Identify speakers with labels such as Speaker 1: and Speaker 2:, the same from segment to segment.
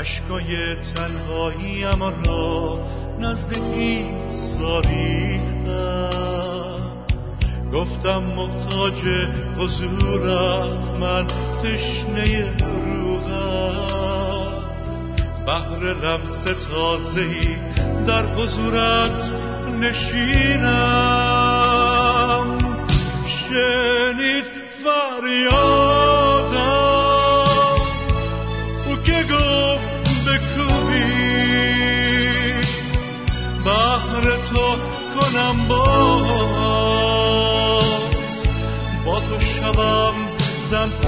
Speaker 1: اشکای تنهاییم را نزد ریختم گفتم محتاج حضورت من تشنه روحم. بهر لمس تازهی در حضورت نشینم. شنید فریادم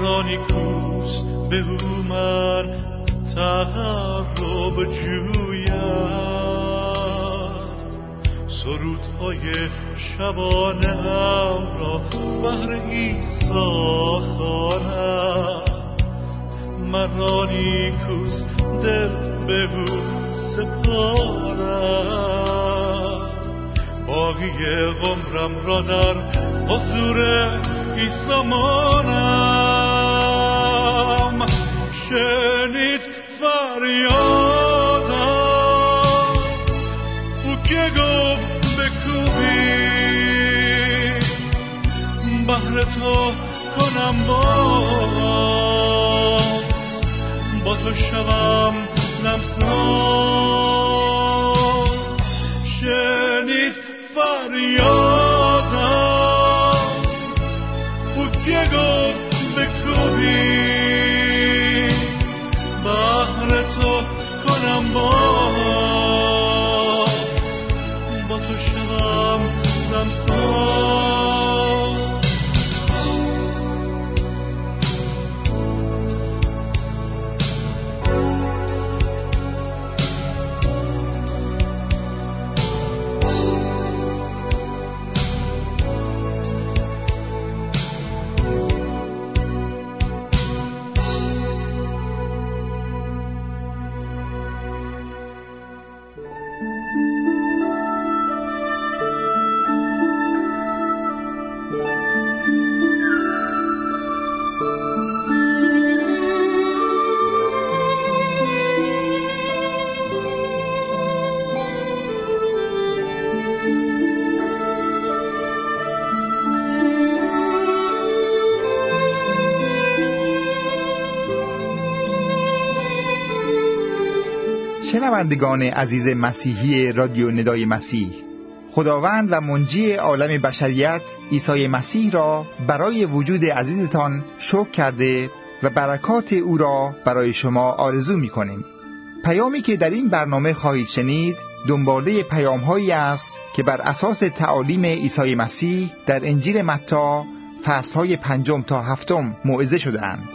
Speaker 1: مرا نیکوست به من تقرب جویم سرودهای شبانه هم را بهر عیسی خوانم مرا نیکوست دل به او سپارم باقی عمرم را در حضور عیسی مانم شنید فریادم او که گفت بکوبی بهر تو کنم باز
Speaker 2: شنوندگان عزیز مسیحی رادیو ندای مسیح خداوند و منجی عالم بشریت عیسی مسیح را برای وجود عزیزتان شکر کرده و برکات او را برای شما آرزو می کنیم. پیامی که در این برنامه خواهید شنید دنباله پیام هایی است که بر اساس تعالیم عیسی مسیح در انجیل متا فصل های پنجم تا هفتم موعظه شدهاند.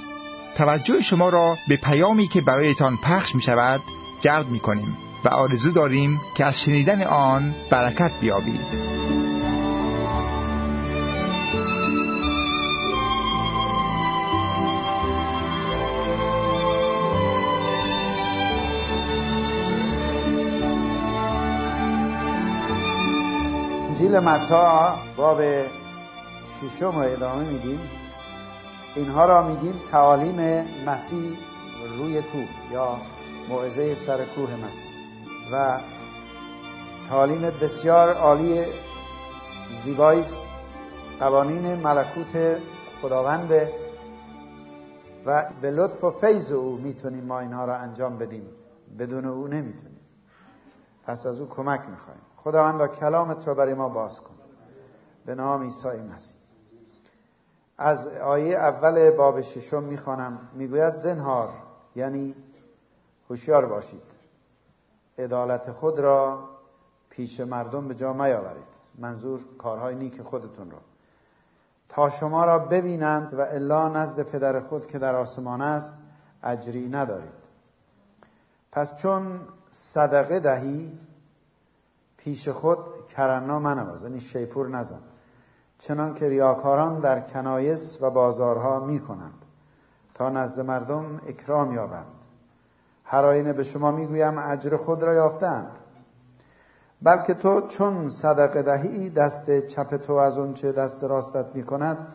Speaker 2: توجه شما را به پیامی که برایتان پخش می شود جلب می کنیم و آرزو داریم که از شنیدن آن برکت بیابید.
Speaker 3: انجیل متا باب ششم رو ادامه میدیم اینها را میگیم تعالیم مسیح روی کوه یا موعظه سر کوه مسیح و تعالیم بسیار عالی زیبایی است. قوانین ملکوت خداوند و به لطف و فیض او می‌تونیم ما اینها را انجام بدیم. بدون او نمی‌تونیم. پس از او کمک می‌خوایم. خداوند کلامت را برای ما باز کن. به نام عیسی مسیح. از آیه اول باب ششم می‌خوانم. می‌گوید زنهار یعنی هوشیار باشید. عدالت خود را پیش مردم به جا میاورید منظور کارهای نیک خودتون را تا شما را ببینند و الا نزد پدر خود که در آسمان است اجری ندارید. پس چون صدقه دهی پیش خود کرنا منواز یعنی شیپور نزن. چنان که ریاکاران در کنایس و بازارها می کنند تا نزد مردم اکرام یابند. هر آینه به شما می‌گویم اجر خود را یافتند بلکه تو چون صدقه دهی دست چپ تو از اونچه دست راستت می کند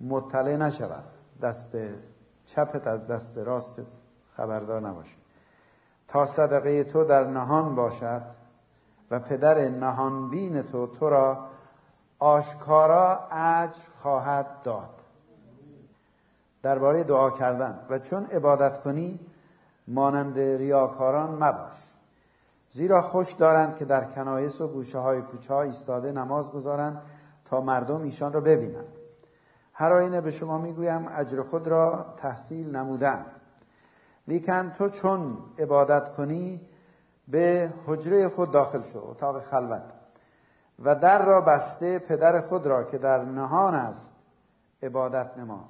Speaker 3: مطلع نشود. دست چپت از دست راستت خبردار نباشی. تا صدقه تو در نهان باشد و پدر نهان بین تو تو را آشکارا اجر خواهد داد. درباره دعا کردن. و چون عبادت کنی مانند ریاکاران مباش. زیرا خوش دارند که در کنایس و گوشه های کوچه ها ایستاده نماز گذارند تا مردم ایشان را ببینند. هر آینه به شما می‌گویم اجر خود را تحصیل نمودند لیکن تو چون عبادت کنی به حجره خود داخل شو اتاق خلوت و در را بسته پدر خود را که در نهان است عبادت نما.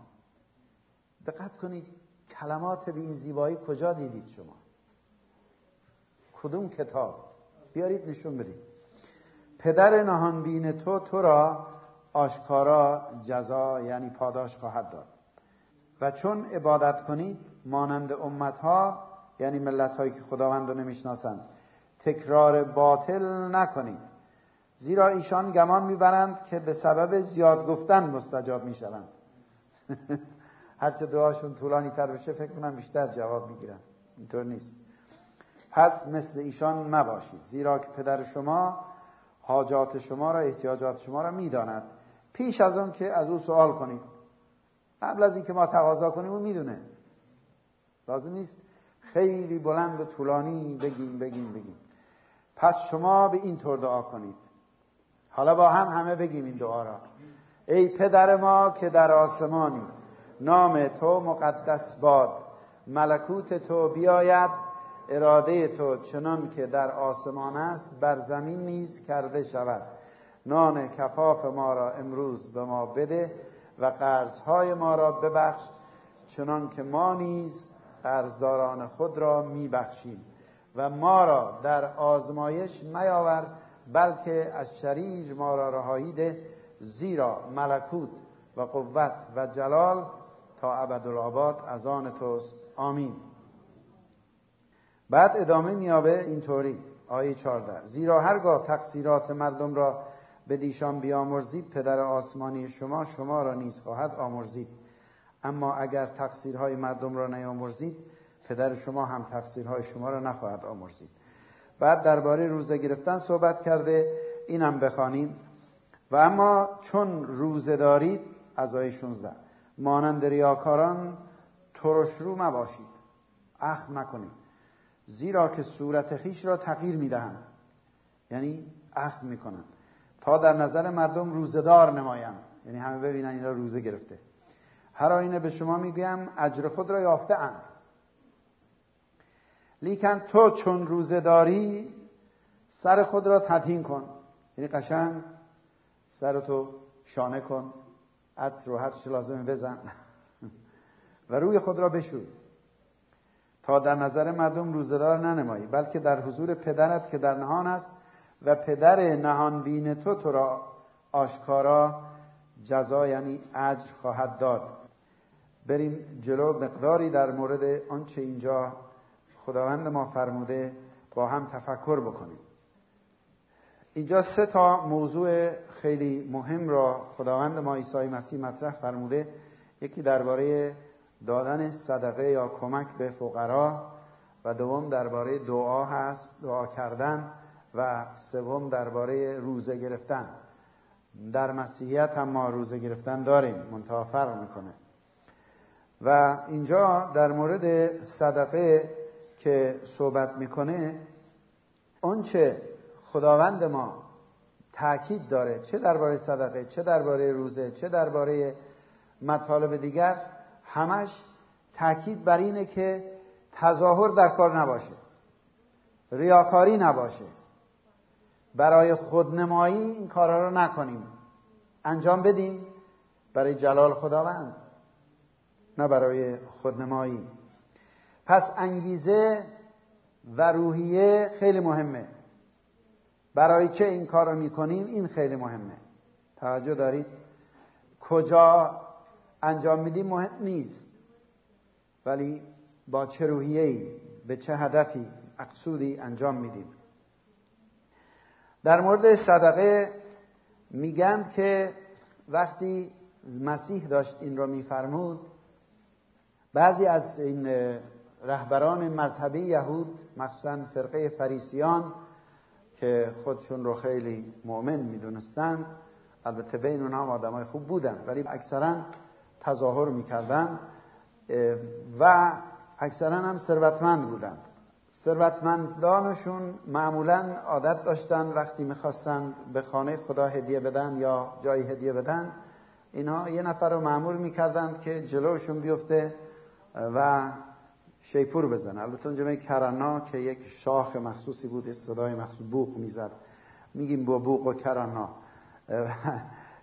Speaker 3: دقت کنید کلمات به این زیبایی کجا دیدید شما؟ کدوم کتاب؟ بیارید نشون بدید. پدر نهان بین تو تو را آشکارا جزا یعنی پاداش خواهد داد. و چون عبادت کنید مانند امتها یعنی ملت هایی که خداوند رو نمی‌شناسند تکرار باطل نکنید. زیرا ایشان گمان می‌برند که به سبب زیاد گفتن مستجاب می‌شوند. هرچه دعاشون طولانی تر بشه فکر کنم بیشتر جواب می‌گیرن. اینطور نیست. پس مثل ایشان مباشید زیرا که پدر شما حاجات شما را احتیاجات شما را می‌داند. پیش از اون که از او سوال کنید. قبل از اینکه ما تقاضا کنیم او می‌دونه. لازم نیست. خیلی بلند و طولانی بگیم بگیم بگیم. پس شما به این طور دعا کنید. حالا با هم همه بگیم این دعا را. ای پدر ما که در آسمانی نام تو مقدس باد. ملکوت تو بیاید اراده تو چنان که در آسمان است بر زمین نیز کرده شود. نان کفاف ما را امروز به ما بده و قرضهای ما را ببخش چنان که ما نیز قرضداران خود را میبخشیم. و ما را در آزمایش میاور بلکه از شریر ما را رهایی ده زیرا ملکوت و قوت و جلال تا ابدالآباد از آن توست. آمین. بعد ادامه میابه اینطوری. آیه 14 زیرا هرگاه تقصیرات مردم را به دیشان بیامرزید پدر آسمانی شما شما را نیز خواهد آمرزید. اما اگر تقصیرهای مردم را نیامرزید پدر شما هم تقصیرهای شما را نخواهد آمرزید. بعد درباره روزه گرفتن صحبت کرده. اینم بخوانیم. و اما چون روزه دارید از آیه 16 مانند ریاکاران ترش رو مباشید. اخم نکنید. زیرا که صورت خیش را تغییر می‌دهند. یعنی اخم می‌کنند. تا در نظر مردم روزدار نمایند. یعنی همه ببینن این را روزه گرفته. هر آینه به شما می‌گویم اجر خود را یافته اند. لیکن تو چون روزه داری سر خود را تطهین کن. یعنی قشنگ سر تو شانه کن. عطر رو هر چی لازمه بزن. و روی خود را بشوی. تا در نظر مردم روزدار ننمایی بلکه در حضور پدرت که در نهان است و پدر نهان بین تو تو را آشکارا جزا یعنی اجر خواهد داد. بریم جلو مقداری در مورد آنچه اینجا خداوند ما فرموده با هم تفکر بکنیم. اینجا سه تا موضوع خیلی مهم را خداوند ما عیسی مسیح مطرح فرموده. یکی درباره دادن صدقه یا کمک به فقرا و دوم درباره دعا هست دعا کردن و سوم درباره روزه گرفتن. در مسیحیت هم ما روزه گرفتن داریم منتها فرق می‌کنه. و اینجا در مورد صدقه که صحبت می‌کنه آنچه خداوند ما تاکید داره چه درباره صدقه چه درباره روزه چه درباره مطالب دیگر همش تاکید بر اینه که تظاهر در کار نباشه ریاکاری نباشه. برای خودنمایی این کارها رو نکنیم. انجام بدیم برای جلال خداوند نه برای خودنمایی. پس انگیزه و روحیه خیلی مهمه. برای چه این کار رو می‌کنیم؟ این خیلی مهمه. توجه دارید؟ کجا انجام میدیم مهم نیست. ولی با چه روحیه به چه هدفی مقصودی انجام میدیم. در مورد صدقه میگن که وقتی مسیح داشت این رو میفرمود بعضی از این رهبران مذهبی یهود مخصوصا فرقه فریسیان که خودشون رو خیلی مؤمن می‌دونستند البته بین اونها هم آدمای خوب بودن ولی اکثرا تظاهر می‌کردن و اکثرا هم ثروتمند بودند ثروتمندانشون معمولا عادت داشتن وقتی می‌خواستن به خانه خدا هدیه بدن یا جایی هدیه بدن. اینها یه نفر رو معمول می‌کردند که جلوشون بیفته و شیپور بزنه. البته اونجا کرنا که یک شاخ مخصوصی بود صدای مخصوص بوق می‌زد. میگیم با بوق و کرنا.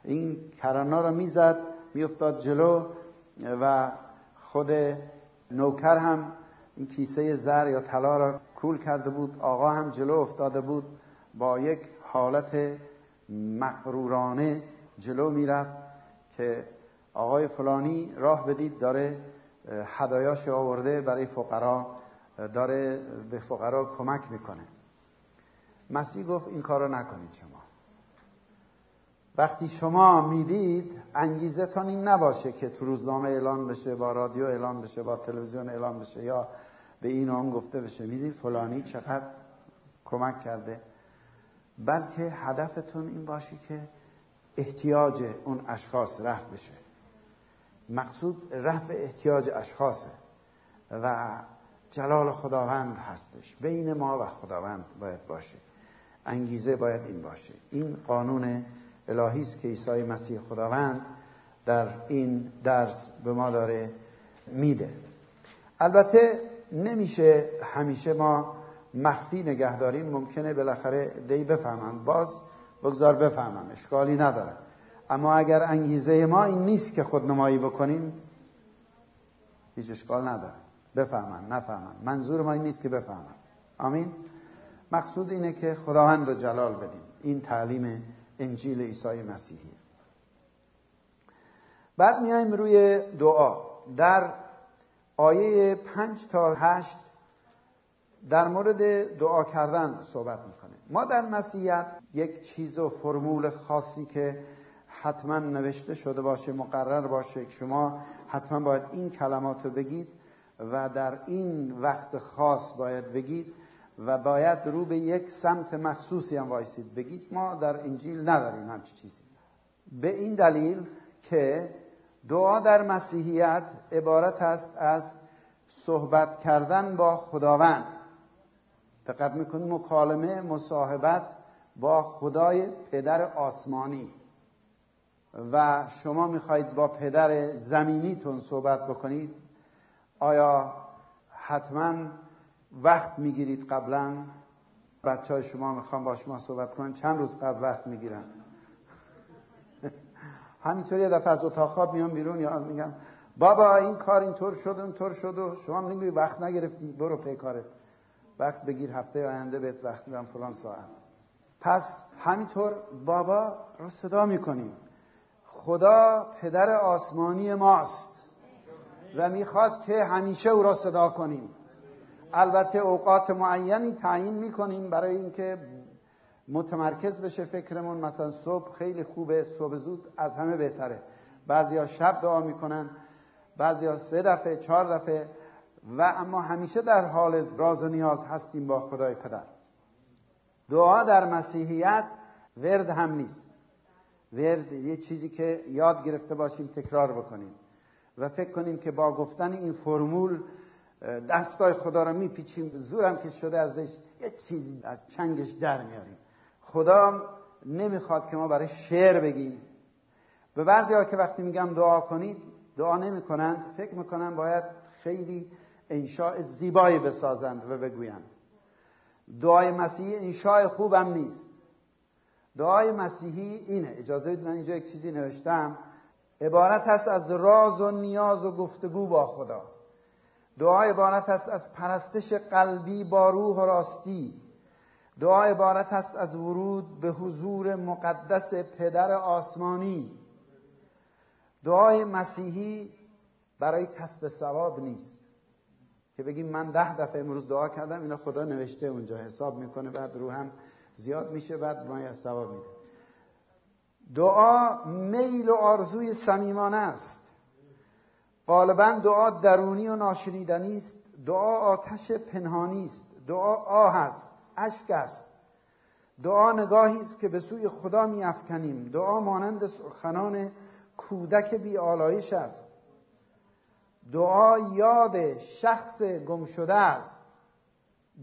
Speaker 3: این کرنا رو می‌زد میافتاد جلو و خود نوکر هم این کیسه زر یا طلا را کول کرده بود. آقا هم جلو افتاده بود. با یک حالت مقرورانه جلو می‌رفت که آقای فلانی راه بدید داره هدایاش آورده برای فقرا داره به فقرا کمک می‌کنه. مسیح گفت این کارو نکنید شما. وقتی شما می‌دید انگیزتان این نباشه که تو روزنامه اعلان بشه با رادیو اعلان بشه با تلویزیون اعلان بشه یا به این آن گفته بشه. می‌دید فلانی چقدر کمک کرده؟ بلکه هدفتون این باشه که احتیاج اون اشخاص رفت بشه. مقصود رفع احتیاج اشخاصه و جلال خداوند هستش. بین ما و خداوند باید باشه. انگیزه باید این باشه. این قانون الهی است که عیسی مسیح خداوند در این درس به ما داره میده. البته نمیشه همیشه ما مخفی نگه داریم ممکنه بالاخره دی بفهمن باز بگذار بفهمم. اشکالی نداره. اما اگر انگیزه ما این نیست که خودنمایی بکنیم هیچ اشکال نداره. بفهمن نفهمن. منظور ما این نیست که بفهمن. آمین؟ مقصود اینه که خداوند رو جلال بدیم. این تعلیم انجیل عیسی مسیحی بعد میایم روی دعا. در آیه پنج تا هشت در مورد دعا کردن صحبت می‌کنه ما در مسیحیت یک چیز و فرمول خاصی که حتما نوشته شده باشه مقرر باشه که شما حتما باید این کلمات رو بگید و در این وقت خاص باید بگید و باید رو به یک سمت مخصوصی هم وایسید. بگید ما در انجیل نداریم همچی چیزی. به این دلیل که دعا در مسیحیت عبارت است از صحبت کردن با خداوند. دقت می‌کنید مکالمه مصاحبت با خدای پدر آسمانی. و شما می‌خواهید با پدر زمینیتون صحبت بکنید آیا حتما وقت می‌گیرید قبلا؟ بچه های شما می‌خوان با شما صحبت کنن چند روز قبل وقت می‌گیرن؟ همینطوری یه دفعه از اتاق خواب میان بیرون یا میگم بابا این کار اینطور شد اینطور شد و شما میگی وقت نگرفتی برو پی کارت. وقت بگیر هفته آینده بهت وقت میدم فلان ساعت. پس همینطور بابا رو صدا می‌کنیم. خدا پدر آسمانی ماست و می‌خواد که همیشه او را صدا کنیم. البته اوقات معینی تعیین می‌کنیم برای اینکه متمرکز بشه فکرمون. مثلا صبح خیلی خوبه صبح زود از همه بهتره. بعضیا شب دعا می‌کنن بعضیا سه دفعه چهار دفعه و اما همیشه در حال راز و نیاز هستیم با خدای پدر. دعا در مسیحیت ورد هم نیست. ورد یه چیزی که یاد گرفته باشیم تکرار بکنیم. و فکر کنیم که با گفتن این فرمول دستای خدا رو میپیچیم زورم که شده ازش یه چیزی از چنگش در میاریم. خدا نمی‌خواد که ما برای شعر بگیم. به بعضی ها که وقتی میگم دعا کنید دعا نمی‌کنند فکر می‌کنن باید خیلی انشاء زیبایی بسازند و بگویند. دعای مسیحی انشاء خوبم نیست. دعای مسیحی اینه. اجازه بدید من اینجا یک چیزی نوشتم. عبارت هست از راز و نیاز و گفتگو با خدا. دعا عبارت است از پرستش قلبی با روح و راستی. دعا عبارت است از ورود به حضور مقدس پدر آسمانی. دعای مسیحی برای کسب ثواب نیست. که بگیم من ده دفعه امروز دعا کردم اینا خدا نوشته اونجا حساب می‌کنه بعد رو هم زیاد میشه بعد ما ثواب میده. دعا میل و آرزوی صمیمانه است. غالبا دعا درونی و ناشنیدنی است. دعا آتش پنهانی است. دعا آه است اشک است. دعا نگاهی است که به سوی خدا میافکنیم. دعا مانند سخنان کودک بی آلایش است. دعا یاد شخص گم شده است.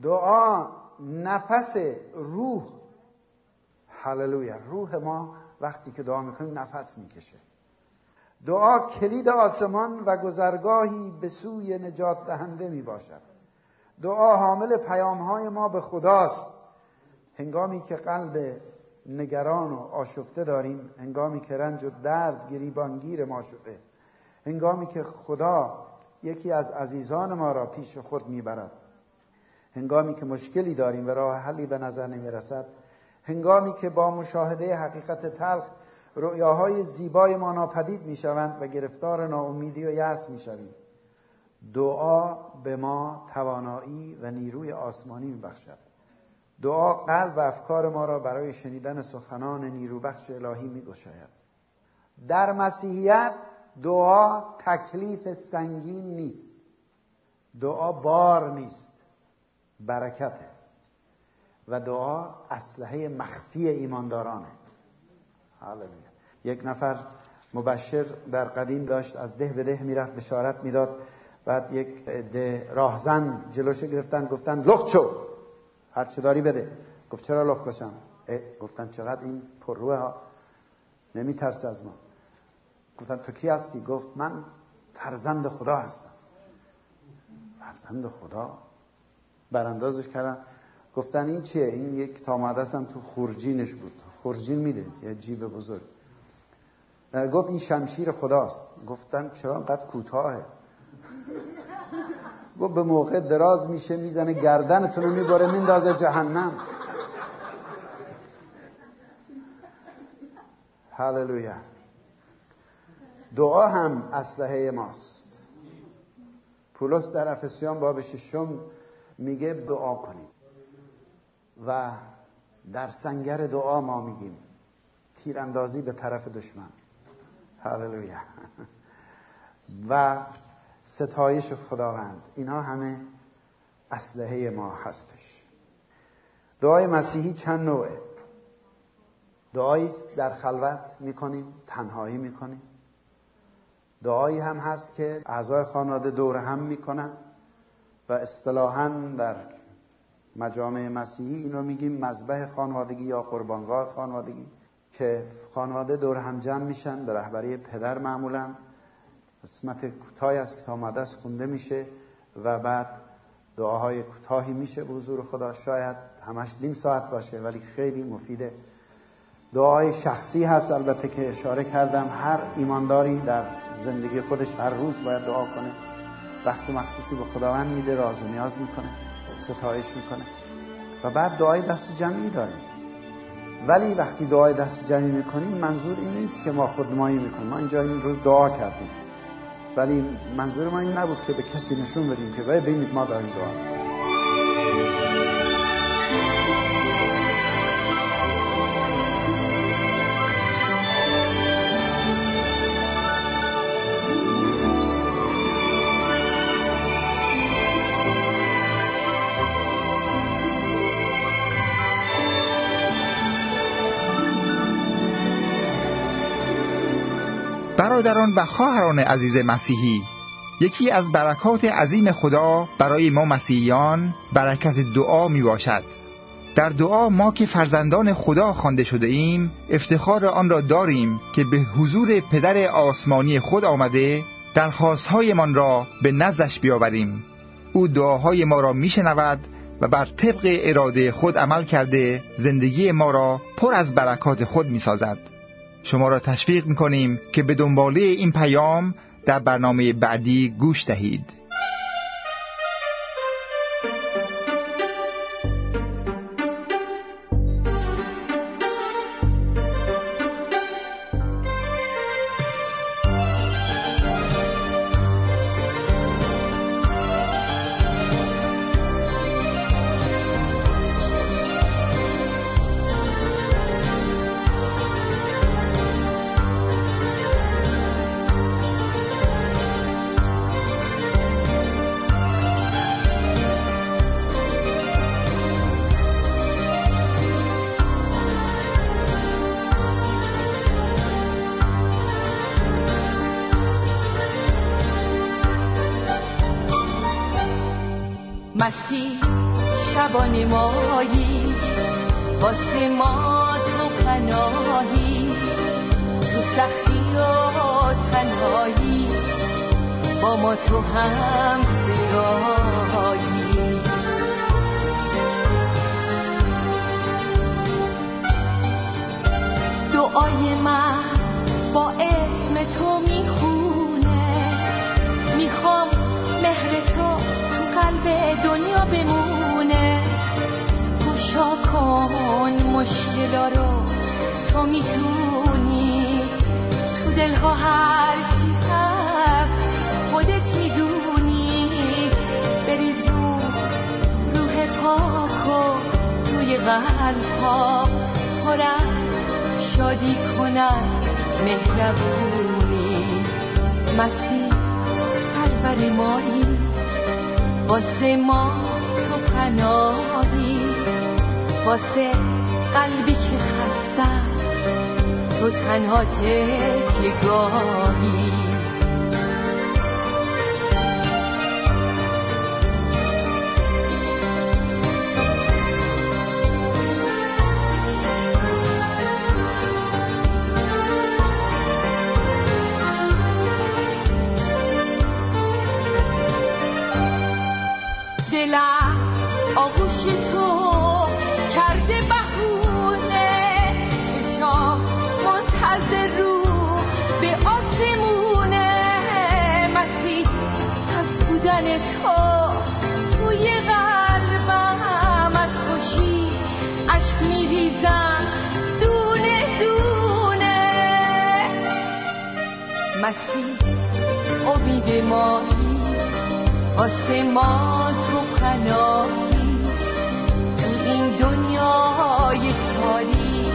Speaker 3: دعا نفس روح. هللویا. روح ما وقتی که دعا می‌کنیم نفس می‌کشه. دعا کلید آسمان و گذرگاهی به سوی نجات دهنده می باشد دعا حامل پیام های ما به خداست. هنگامی که قلب نگران و آشفته داریم هنگامی که رنج و درد گریبانگیر ما شده هنگامی که خدا یکی از عزیزان ما را پیش خود می‌برد. هنگامی که مشکلی داریم و راه حلی به نظر نمی رسد هنگامی که با مشاهده حقیقت تلخ رؤیاهای زیبای ما ناپدید می شوند و گرفتار ناامیدی و یأس می شویم دعا به ما توانایی و نیروی آسمانی می بخشد دعا قلب و افکار ما را برای شنیدن سخنان نیروبخش الهی می گشاید در مسیحیت دعا تکلیف سنگین نیست. دعا بار نیست. برکته. و دعا اسلحه مخفی ایماندارانه. هللویا یک نفر مبشر در قدیم داشت از ده به ده می‌رفت بشارت می‌داد. بعد یک ده راهزن جلوش گرفتن گفتن لخت شو! هر چه داری بده. گفت چرا لخت باشم؟ گفتن چقدر این پرروه ها؟ نمیترسه از ما. گفتن تو کی هستی؟ گفت من فرزند خدا هستم. فرزند خدا براندازش کردن. گفتن این چیه؟ این یک تاماده تو خورجینش بود. خورجین میده یه جیب بزرگ. گفت این شمشیر خداست. گفتن چرا انقدر کوتاهه؟ گفت به موقع دراز میشه می‌زنه گردنتون رو میباره میندازه جهنم. هللویا. دعا هم اسلحه ماست. پولس در افسیان باب ششم میگه دعا کنید و در سنگر دعا ما میگیم. تیراندازی به طرف دشمن. هللویا. و ستایش خداوند. اینها همه اسلحه ما هستش. دعای مسیحی چند نوعه؟ دعایی در خلوت می‌کنیم تنهایی می‌کنیم. دعایی هم هست که اعضای خانواده دور هم می‌کنن. و اصطلاحا در مجامع مسیحی این رو میگیم مذبح خانوادگی یا قربانگاه خانوادگی که خانواده دور هم جمع میشن به رهبری پدر معمولا. قسمت کوتاهی از کتاب مقدس خونده میشه و بعد دعاهای کوتاهی میشه به حضور خدا. شاید همش نیم ساعت باشه ولی خیلی مفیده دعای شخصی هست البته که اشاره کردم. هر ایمانداری در زندگی خودش هر روز باید دعا کنه. وقت مخصوصی به خداوند میده راز و نیاز می‌کنه ستایش می‌کنه. و بعد دعای دست جمعی داریم. ولی وقتی دعای دست جمعی می‌کنیم منظور این نیست که ما خودمایی می‌کنیم. ما اینجا این روز دعا کردیم. ولی منظور ما این نبود که به کسی نشون بدیم که ببینید ما داریم دعا
Speaker 2: برادران و خواهران عزیز مسیحی یکی از برکات عظیم خدا برای ما مسیحیان برکت دعا می باشد در دعا ما که فرزندان خدا خوانده شده ایم افتخار آن را داریم که به حضور پدر آسمانی خود آمده درخواستهایمان را به نزدش بیاوریم او دعاهای ما را میشنود و بر طبق اراده خود عمل کرده زندگی ما را پر از برکات خود می سازد. شما را تشویق می کنیم که به دنباله این پیام در برنامه بعدی گوش دهید.
Speaker 4: مسیح شبان مایی واسه ما تو پناهی. تو سختی و تنهایی با ما تو هم صدایی. دعای من با اسم تو قلب دنیا بمونه. گشا کن مشکلا رو تو می‌تونی. تو دلها هرچی هست خودت می‌دونی. بریزون روح پاکو توی قلب ها پرم شادی کنن مهربونی. مسیح سرور مایی. واسه ما تو پناهی واسه قلبی که خسته تو تنها گاهی امید مایی واسه ما تو پناهی. تو این دنیای تاریک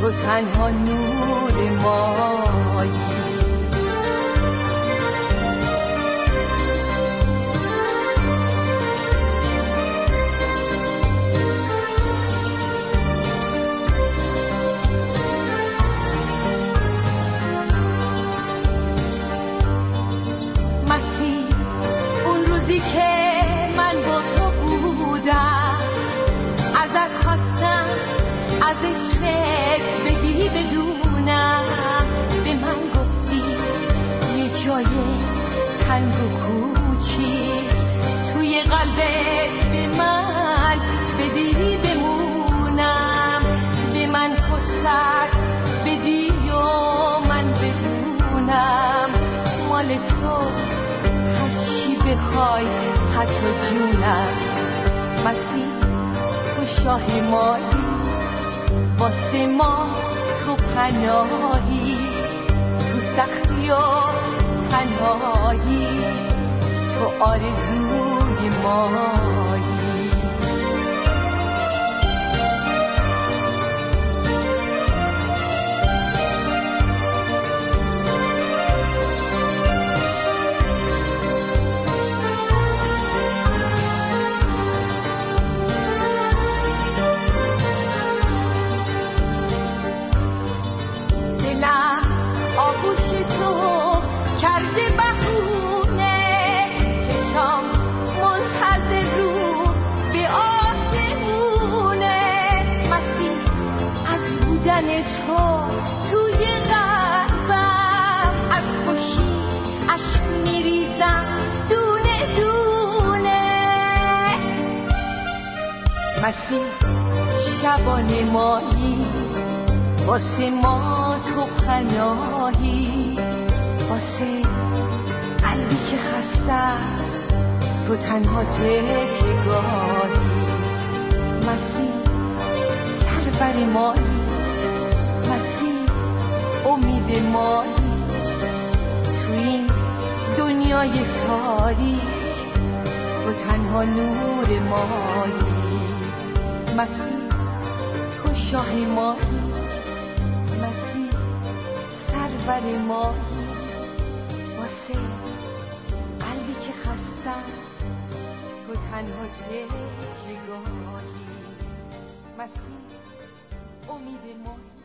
Speaker 4: تو تنها نور مایی پناهی تو سختی و تنهایی تو آرزوی مایی مسیح شبانه ماهی واسه ما تو پناهی. واسه قلبی که خسته است تو تنها تکگاهی مسیح سرور مایی مسیح امید مایی تو این دنیای تاریک تو تنها نور مایی مسیح. تو شاه مایی مسیح سرور مایی واسه قلبی که خسته تو تنها تکیگاهی مسیح امید ما.